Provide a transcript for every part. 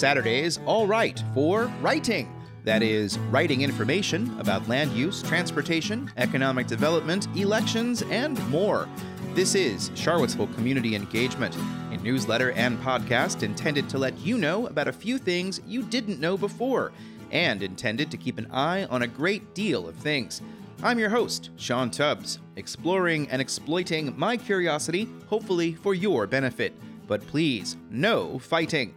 Saturdays, all right for writing. That is, writing information about land use, transportation, economic development, elections, and more. This is Charlottesville Community Engagement, a newsletter and podcast intended to let you know about a few things you didn't know before, and intended to keep an eye on a great deal of things. I'm your host, Sean Tubbs, exploring and exploiting my curiosity, hopefully for your benefit. But please, no fighting.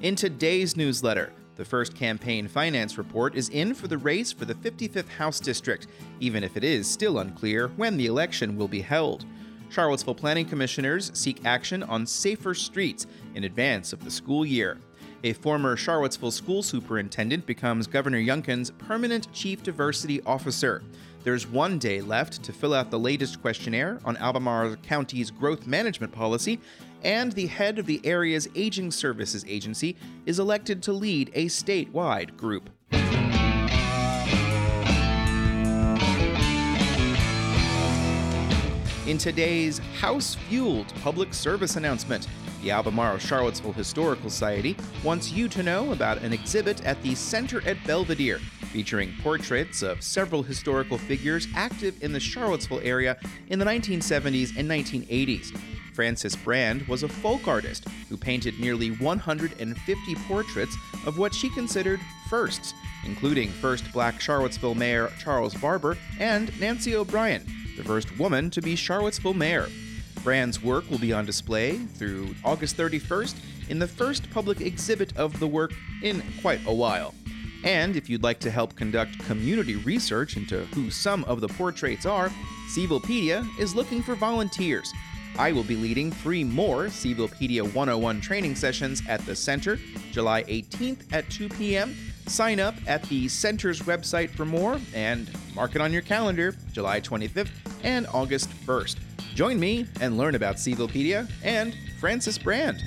In today's newsletter, the first campaign finance report is in for the race for the 55th House District, even if it is still unclear when the election will be held. Charlottesville Planning Commissioners seek action on safer streets in advance of the school year. A former Charlottesville school superintendent becomes Governor Youngkin's permanent chief diversity officer. There's one day left to fill out the latest questionnaire on Albemarle County's growth management policy, and the head of the area's aging services agency is elected to lead a statewide group. In today's house fueled public service announcement, the Albemarle Charlottesville Historical Society wants you to know about an exhibit at the Center at Belvedere featuring portraits of several historical figures active in the Charlottesville area in the 1970s and 1980s. Frances Brand was a folk artist who painted nearly 150 portraits of what she considered firsts, including first black Charlottesville Mayor Charles Barbour and Nancy O'Brien, the first woman to be Charlottesville Mayor. Brand's work will be on display through August 31st in the first public exhibit of the work in quite a while. And if you'd like to help conduct community research into who some of the portraits are, Cvillepedia is looking for volunteers. I will be leading three more Cvillepedia 101 training sessions at the Center, July 18th at 2 p.m. Sign up at the Center's website for more and mark it on your calendar, July 25th and August 1st. Join me and learn about Cvillepedia and Frances Brand.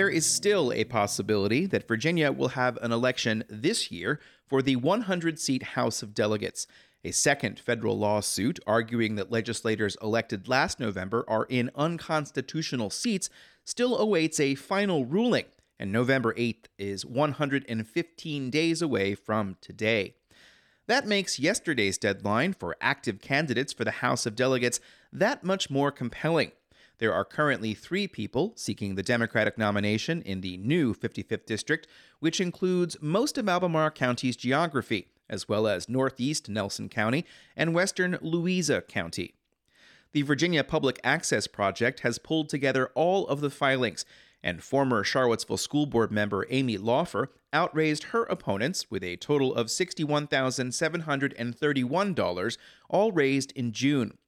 There is still a possibility that Virginia will have an election this year for the 100 seat House of Delegates. A second federal lawsuit arguing that legislators elected last November are in unconstitutional seats still awaits a final ruling, and November 8th is 115 days away from today. That makes yesterday's deadline for active candidates for the House of Delegates that much more compelling. There are currently three people seeking the Democratic nomination in the new 55th District, which includes most of Albemarle County's geography, as well as northeast Nelson County and western Louisa County. The Virginia Public Access Project has pulled together all of the filings, and former Charlottesville School Board member Amy Laufer outraised her opponents with a total of $61,731, all raised in June.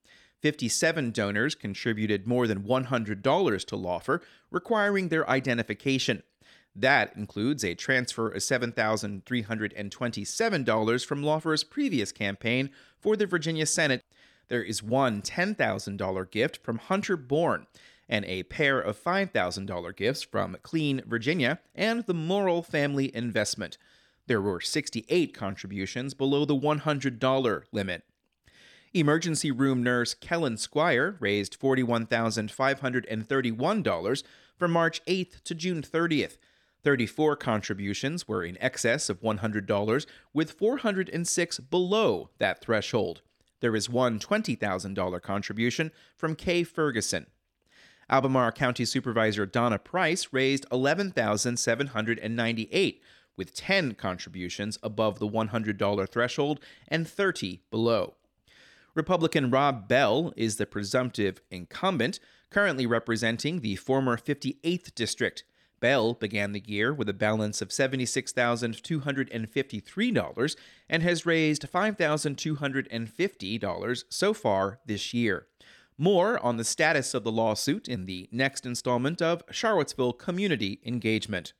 57 donors contributed more than $100 to Laufer, requiring their identification. That includes a transfer of $7,327 from Laufer's previous campaign for the Virginia Senate. There is one $10,000 gift from Hunter Bourne, and a pair of $5,000 gifts from Clean Virginia and the Morrill Family Investment. There were 68 contributions below the $100 limit. Emergency room nurse Kellen Squire raised $41,531 from March 8th to June 30th. 34 contributions were in excess of $100, with 406 below that threshold. There is one $20,000 contribution from Kay Ferguson. Albemarle County Supervisor Donna Price raised $11,798, with 10 contributions above the $100 threshold and 30 below. Republican Rob Bell is the presumptive incumbent, currently representing the former 58th District. Bell began the year with a balance of $76,253 and has raised $5,250 so far this year. More on the status of the lawsuit in the next installment of Charlottesville Community Engagement.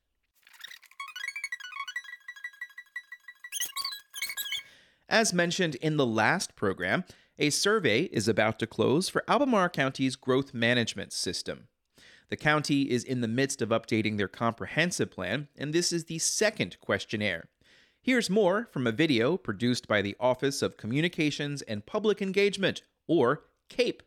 As mentioned in the last program, a survey is about to close for Albemarle County's growth management system. The county is in the midst of updating their comprehensive plan, and this is the second questionnaire. Here's more from a video produced by the Office of Communications and Public Engagement, or CAPE.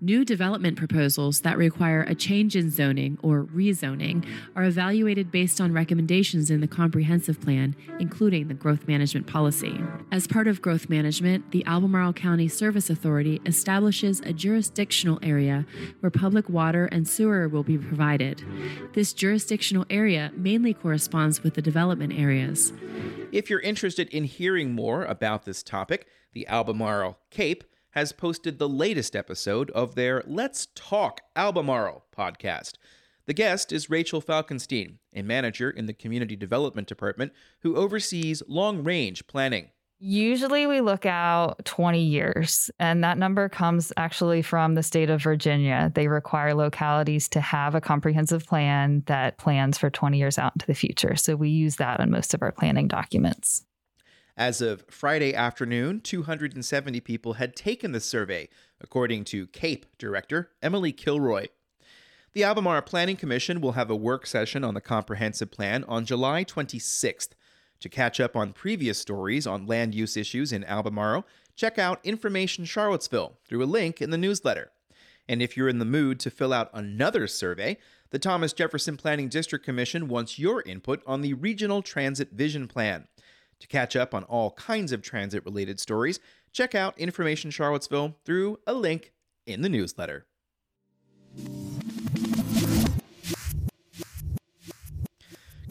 New development proposals that require a change in zoning or rezoning are evaluated based on recommendations in the comprehensive plan, including the growth management policy. As part of growth management, the Albemarle County Service Authority establishes a jurisdictional area where public water and sewer will be provided. This jurisdictional area mainly corresponds with the development areas. If you're interested in hearing more about this topic, the Albemarle CAPE has posted the latest episode of their Let's Talk Albemarle podcast. The guest is Rachel Falkenstein, a manager in the Community Development Department who oversees long range planning. Usually we look out 20 years, and that number comes actually from the state of Virginia. They require localities to have a comprehensive plan that plans for 20 years out into the future. So we use that on most of our planning documents. As of Friday afternoon, 270 people had taken the survey, according to CAPE director Emily Kilroy. The Albemarle Planning Commission will have a work session on the comprehensive plan on July 26th. To catch up on previous stories on land use issues in Albemarle, check out Information Charlottesville through a link in the newsletter. And if you're in the mood to fill out another survey, the Thomas Jefferson Planning District Commission wants your input on the Regional Transit Vision Plan. To catch up on all kinds of transit related stories, check out Information Charlottesville through a link in the newsletter.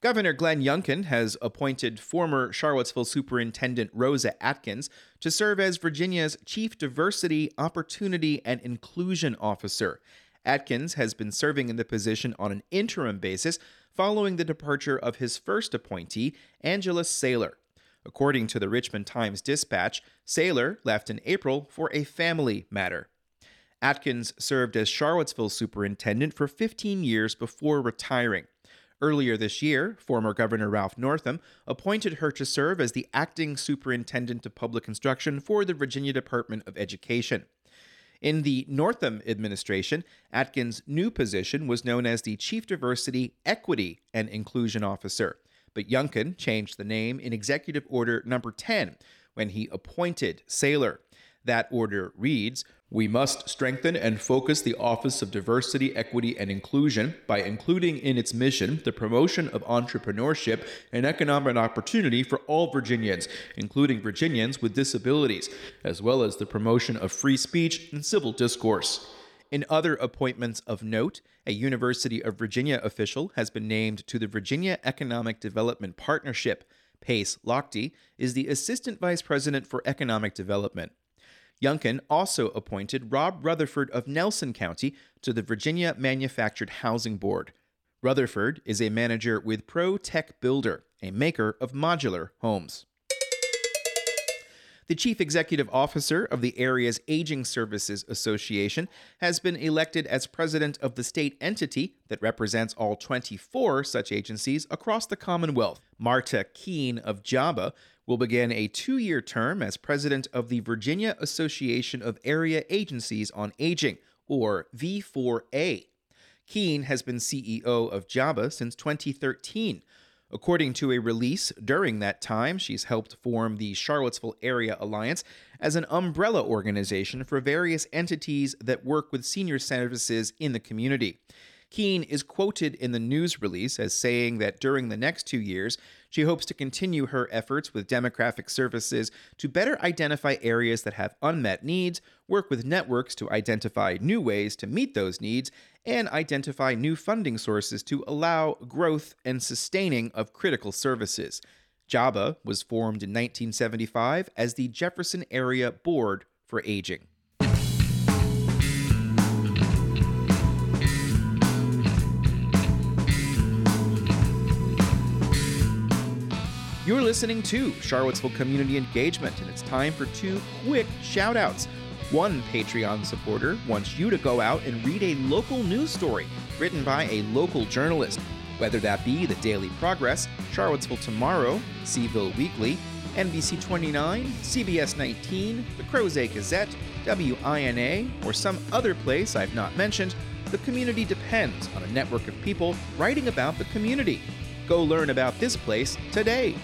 Governor Glenn Youngkin has appointed former Charlottesville Superintendent Rosa Atkins to serve as Virginia's Chief Diversity, Opportunity, and Inclusion Officer. Atkins has been serving in the position on an interim basis following the departure of his first appointee, Angela Sailor. According to the Richmond Times Dispatch, Sailor left in April for a family matter. Atkins served as Charlottesville superintendent for 15 years before retiring. Earlier this year, former Governor Ralph Northam appointed her to serve as the acting superintendent of public instruction for the Virginia Department of Education. In the Northam administration, Atkins' new position was known as the Chief Diversity, Equity, and Inclusion Officer. But Youngkin changed the name in Executive Order Number 10 when he appointed Sailor. That order reads We must strengthen and focus the Office of Diversity, Equity, and Inclusion by including in its mission the promotion of entrepreneurship and economic opportunity for all Virginians, including Virginians with disabilities, as well as the promotion of free speech and civil discourse. In other appointments of note, a University of Virginia official has been named to the Virginia Economic Development Partnership. Pace Lochte is the Assistant Vice President for Economic Development. Youngkin also appointed Rob Rutherford of Nelson County to the Virginia Manufactured Housing Board. Rutherford is a manager with Pro Tech Builder, a maker of modular homes. The chief executive officer of the area's Aging Services Association has been elected as president of the state entity that represents all 24 such agencies across the Commonwealth. Marta Keene of JABA will begin a two year term as president of the Virginia Association of Area Agencies on Aging, or V4A. Keene has been CEO of JABA since 2013 According to a release, during that time, she's helped form the Charlottesville Area Alliance as an umbrella organization for various entities that work with senior services in the community. Keene is quoted in the news release as saying that during the next two years, she hopes to continue her efforts with demographic services to better identify areas that have unmet needs, work with networks to identify new ways to meet those needs, and identify new funding sources to allow growth and sustaining of critical services. JABA was formed in 1975 as the Jefferson Area Board for Aging. You're listening to Charlottesville Community Engagement, and it's time for two quick shout outs. One Patreon supporter wants you to go out and read a local news story written by a local journalist, whether that be the Daily Progress, Charlottesville Tomorrow, C-VILLE Weekly, NBC 29, CBS 19, the Crozet Gazette, WINA, or some other place I've not mentioned. The community depends on a network of people writing about the community. Go learn about this place today.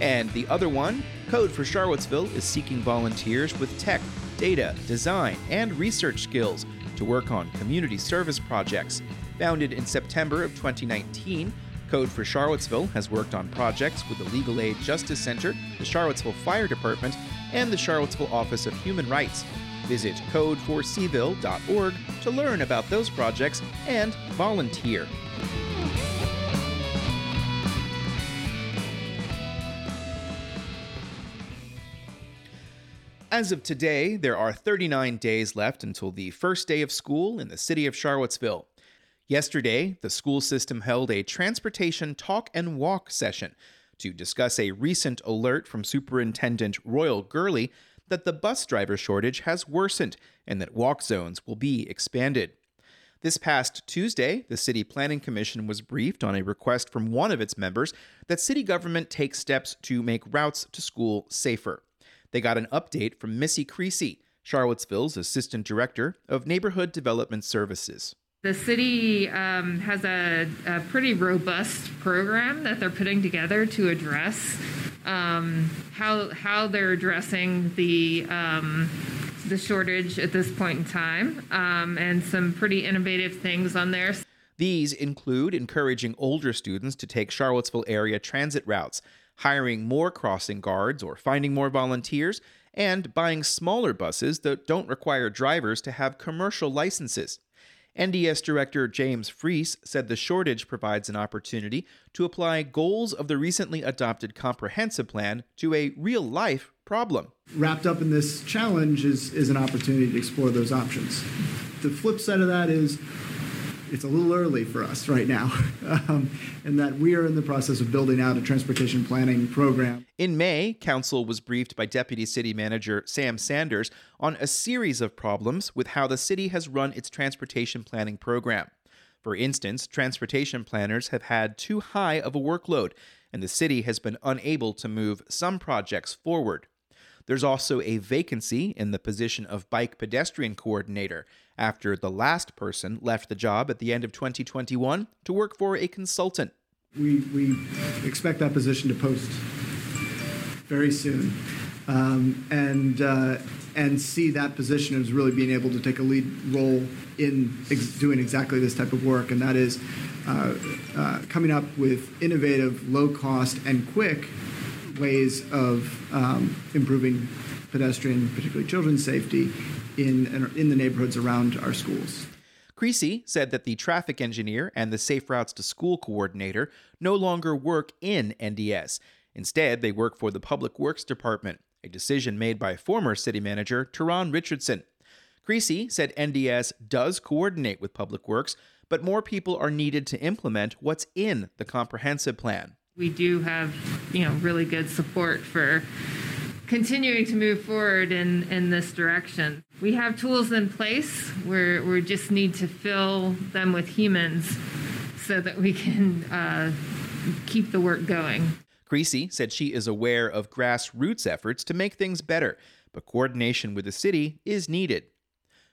And the other one, Code for Charlottesville is seeking volunteers with tech, data, design, and research skills to work on community service projects. Founded in September of 2019, Code for Charlottesville has worked on projects with the Legal Aid Justice Center, the Charlottesville Fire Department, and the Charlottesville Office of Human Rights. Visit code4seville.org to learn about those projects and volunteer. As of today, there are 39 days left until the first day of school in the city of Charlottesville. Yesterday, the school system held a transportation talk and walk session to discuss a recent alert from Superintendent Royal Gurley that the bus driver shortage has worsened and that walk zones will be expanded. This past Tuesday, the City Planning Commission was briefed on a request from one of its members that city government take steps to make routes to school safer. They got an update from Missy Creasy, Charlottesville's Assistant Director of Neighborhood Development Services. The city um, has a, a, pretty robust program that they're putting together to address um, how how they're addressing the um, the shortage at this point in time, um, and some pretty innovative things on there. These include encouraging older students to take Charlottesville area transit routes, hiring more crossing guards or finding more volunteers, and buying smaller buses that don't require drivers to have commercial licenses. NDS Director James Freas said the shortage provides an opportunity to apply goals of the recently adopted comprehensive plan to a real life problem. Wrapped up in this challenge is, is an opportunity to explore those options. The flip side of that is it's a little early for us right now, um, and that we are in the process of building out a transportation planning program. In May, Council was briefed by Deputy City Manager Sam Sanders on a series of problems with how the city has run its transportation planning program. For instance, transportation planners have had too high of a workload, and the city has been unable to move some projects forward. There's also a vacancy in the position of bike pedestrian coordinator after the last person left the job at the end of 2021 to work for a consultant. We, we expect that position to post very soon. Um, and uh, and see that position as really being able to take a lead role in ex- doing exactly this type of work, and that is uh, uh, coming up with innovative, low cost, and quick ways of um, improving pedestrian, particularly children's safety, in, in the neighborhoods around our schools. Creasy said that the traffic engineer and the Safe Routes to School coordinator no longer work in NDS. Instead, they work for the Public Works Department, a decision made by former city manager Tarron Richardson. Creasy said NDS does coordinate with Public Works, but more people are needed to implement what's in the comprehensive plan. We do have, you know, really good support for continuing to move forward in, in this direction. We have tools in place where we just need to fill them with humans so that we can uh, keep the work going. Creasy said she is aware of grassroots efforts to make things better, but coordination with the city is needed.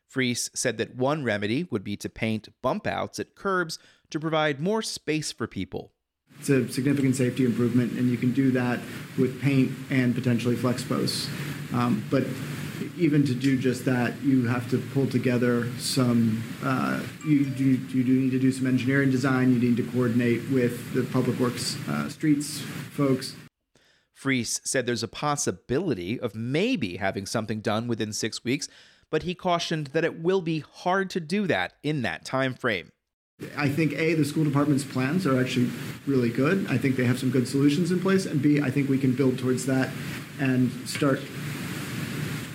Freas said that one remedy would be to paint bump outs at curbs to provide more space for people. It's a significant safety improvement, and you can do that with paint and potentially flex posts. Um, but even to do just that, you have to pull together some. Uh, you, do, you do need to do some engineering design. You need to coordinate with the public works uh, streets folks. Freas said there's a possibility of maybe having something done within six weeks, but he cautioned that it will be hard to do that in that time frame. I think A, the school department's plans are actually really good. I think they have some good solutions in place. And B, I think we can build towards that and start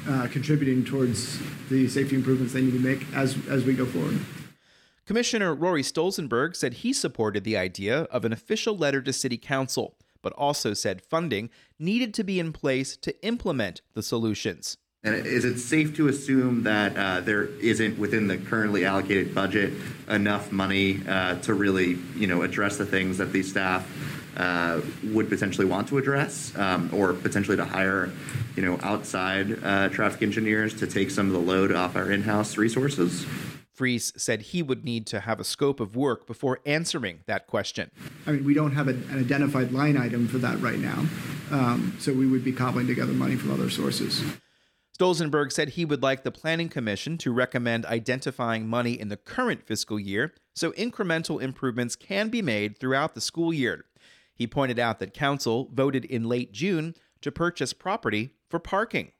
uh, contributing towards the safety improvements they need to make as, as we go forward. Commissioner Rory Stolzenberg said he supported the idea of an official letter to City Council, but also said funding needed to be in place to implement the solutions. And is it safe to assume that uh, there isn't within the currently allocated budget enough money uh, to really, you know, address the things that these staff uh, would potentially want to address, um, or potentially to hire, you know, outside uh, traffic engineers to take some of the load off our in-house resources? Freas said he would need to have a scope of work before answering that question. I mean, we don't have a, an identified line item for that right now. Um, so we would be cobbling together money from other sources. Stolzenberg said he would like the Planning Commission to recommend identifying money in the current fiscal year so incremental improvements can be made throughout the school year. He pointed out that Council voted in late June to purchase property for parking.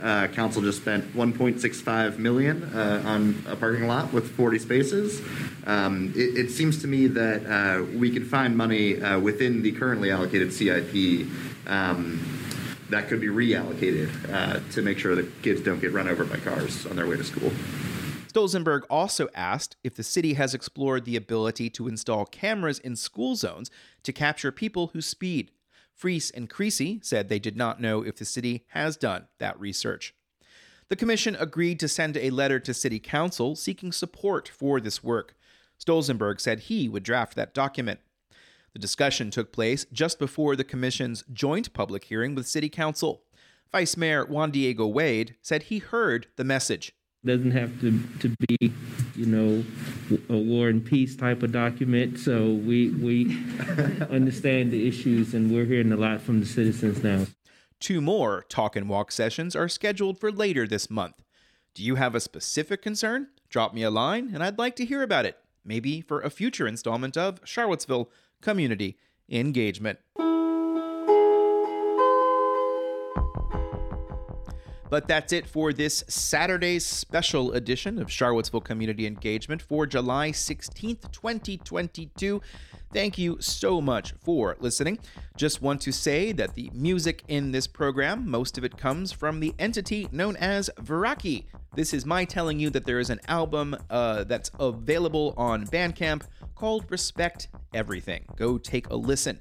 Uh, council just spent 1.65 million uh, on a parking lot with 40 spaces. Um, it, it, seems to me that uh, we can find money uh, within the currently allocated CIP um, that could be reallocated uh, to make sure that kids don't get run over by cars on their way to school. Stolzenberg also asked if the city has explored the ability to install cameras in school zones to capture people who speed. Freas and Creasy said they did not know if the city has done that research. The commission agreed to send a letter to City Council seeking support for this work. Stolzenberg said he would draft that document. The discussion took place just before the commission's joint public hearing with City Council. Vice Mayor Juan Diego Wade said he heard the message doesn't have to, to be, you know, a war and peace type of document. So we, we understand the issues and we're hearing a lot from the citizens now. Two more talk and walk sessions are scheduled for later this month. Do you have a specific concern? Drop me a line and I'd like to hear about it, maybe for a future installment of Charlottesville Community Engagement. But that's it for this Saturday's special edition of Charlottesville Community Engagement for July 16th, 2022. Thank you so much for listening. Just want to say that the music in this program, most of it comes from the entity known as Veraki. This is my telling you that there is an album uh, that's available on Bandcamp called Respect Everything. Go take a listen.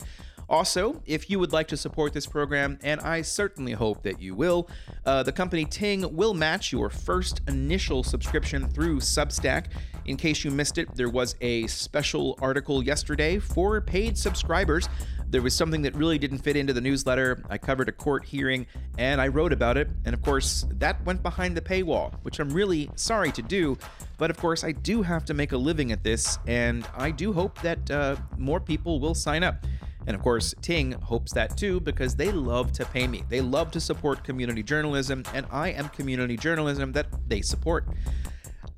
Also, if you would like to support this program, and I certainly hope that you will, uh, the company Ting will match your first initial subscription through Substack. In case you missed it, there was a special article yesterday for paid subscribers. There was something that really didn't fit into the newsletter. I covered a court hearing and I wrote about it. And of course, that went behind the paywall, which I'm really sorry to do. But of course, I do have to make a living at this, and I do hope that uh, more people will sign up. And of course, Ting hopes that too because they love to pay me. They love to support community journalism, and I am community journalism that they support.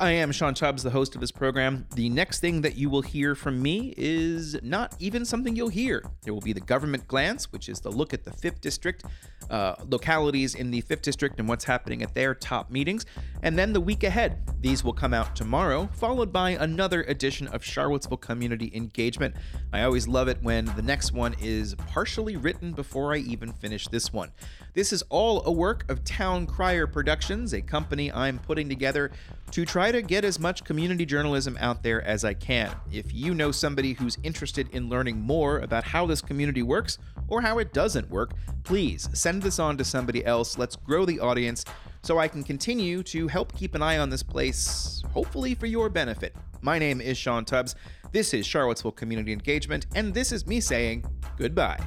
I am Sean Tubbs, the host of this program. The next thing that you will hear from me is not even something you'll hear. There will be the government glance, which is the look at the 5th District, uh, localities in the 5th District, and what's happening at their top meetings. And then the week ahead. These will come out tomorrow, followed by another edition of Charlottesville Community Engagement. I always love it when the next one is partially written before I even finish this one. This is all a work of Town Crier Productions, a company I'm putting together to try to get as much community journalism out there as I can. If you know somebody who's interested in learning more about how this community works or how it doesn't work, please send this on to somebody else. Let's grow the audience so I can continue to help keep an eye on this place, hopefully for your benefit. My name is Sean Tubbs. This is Charlottesville Community Engagement, and this is me saying goodbye.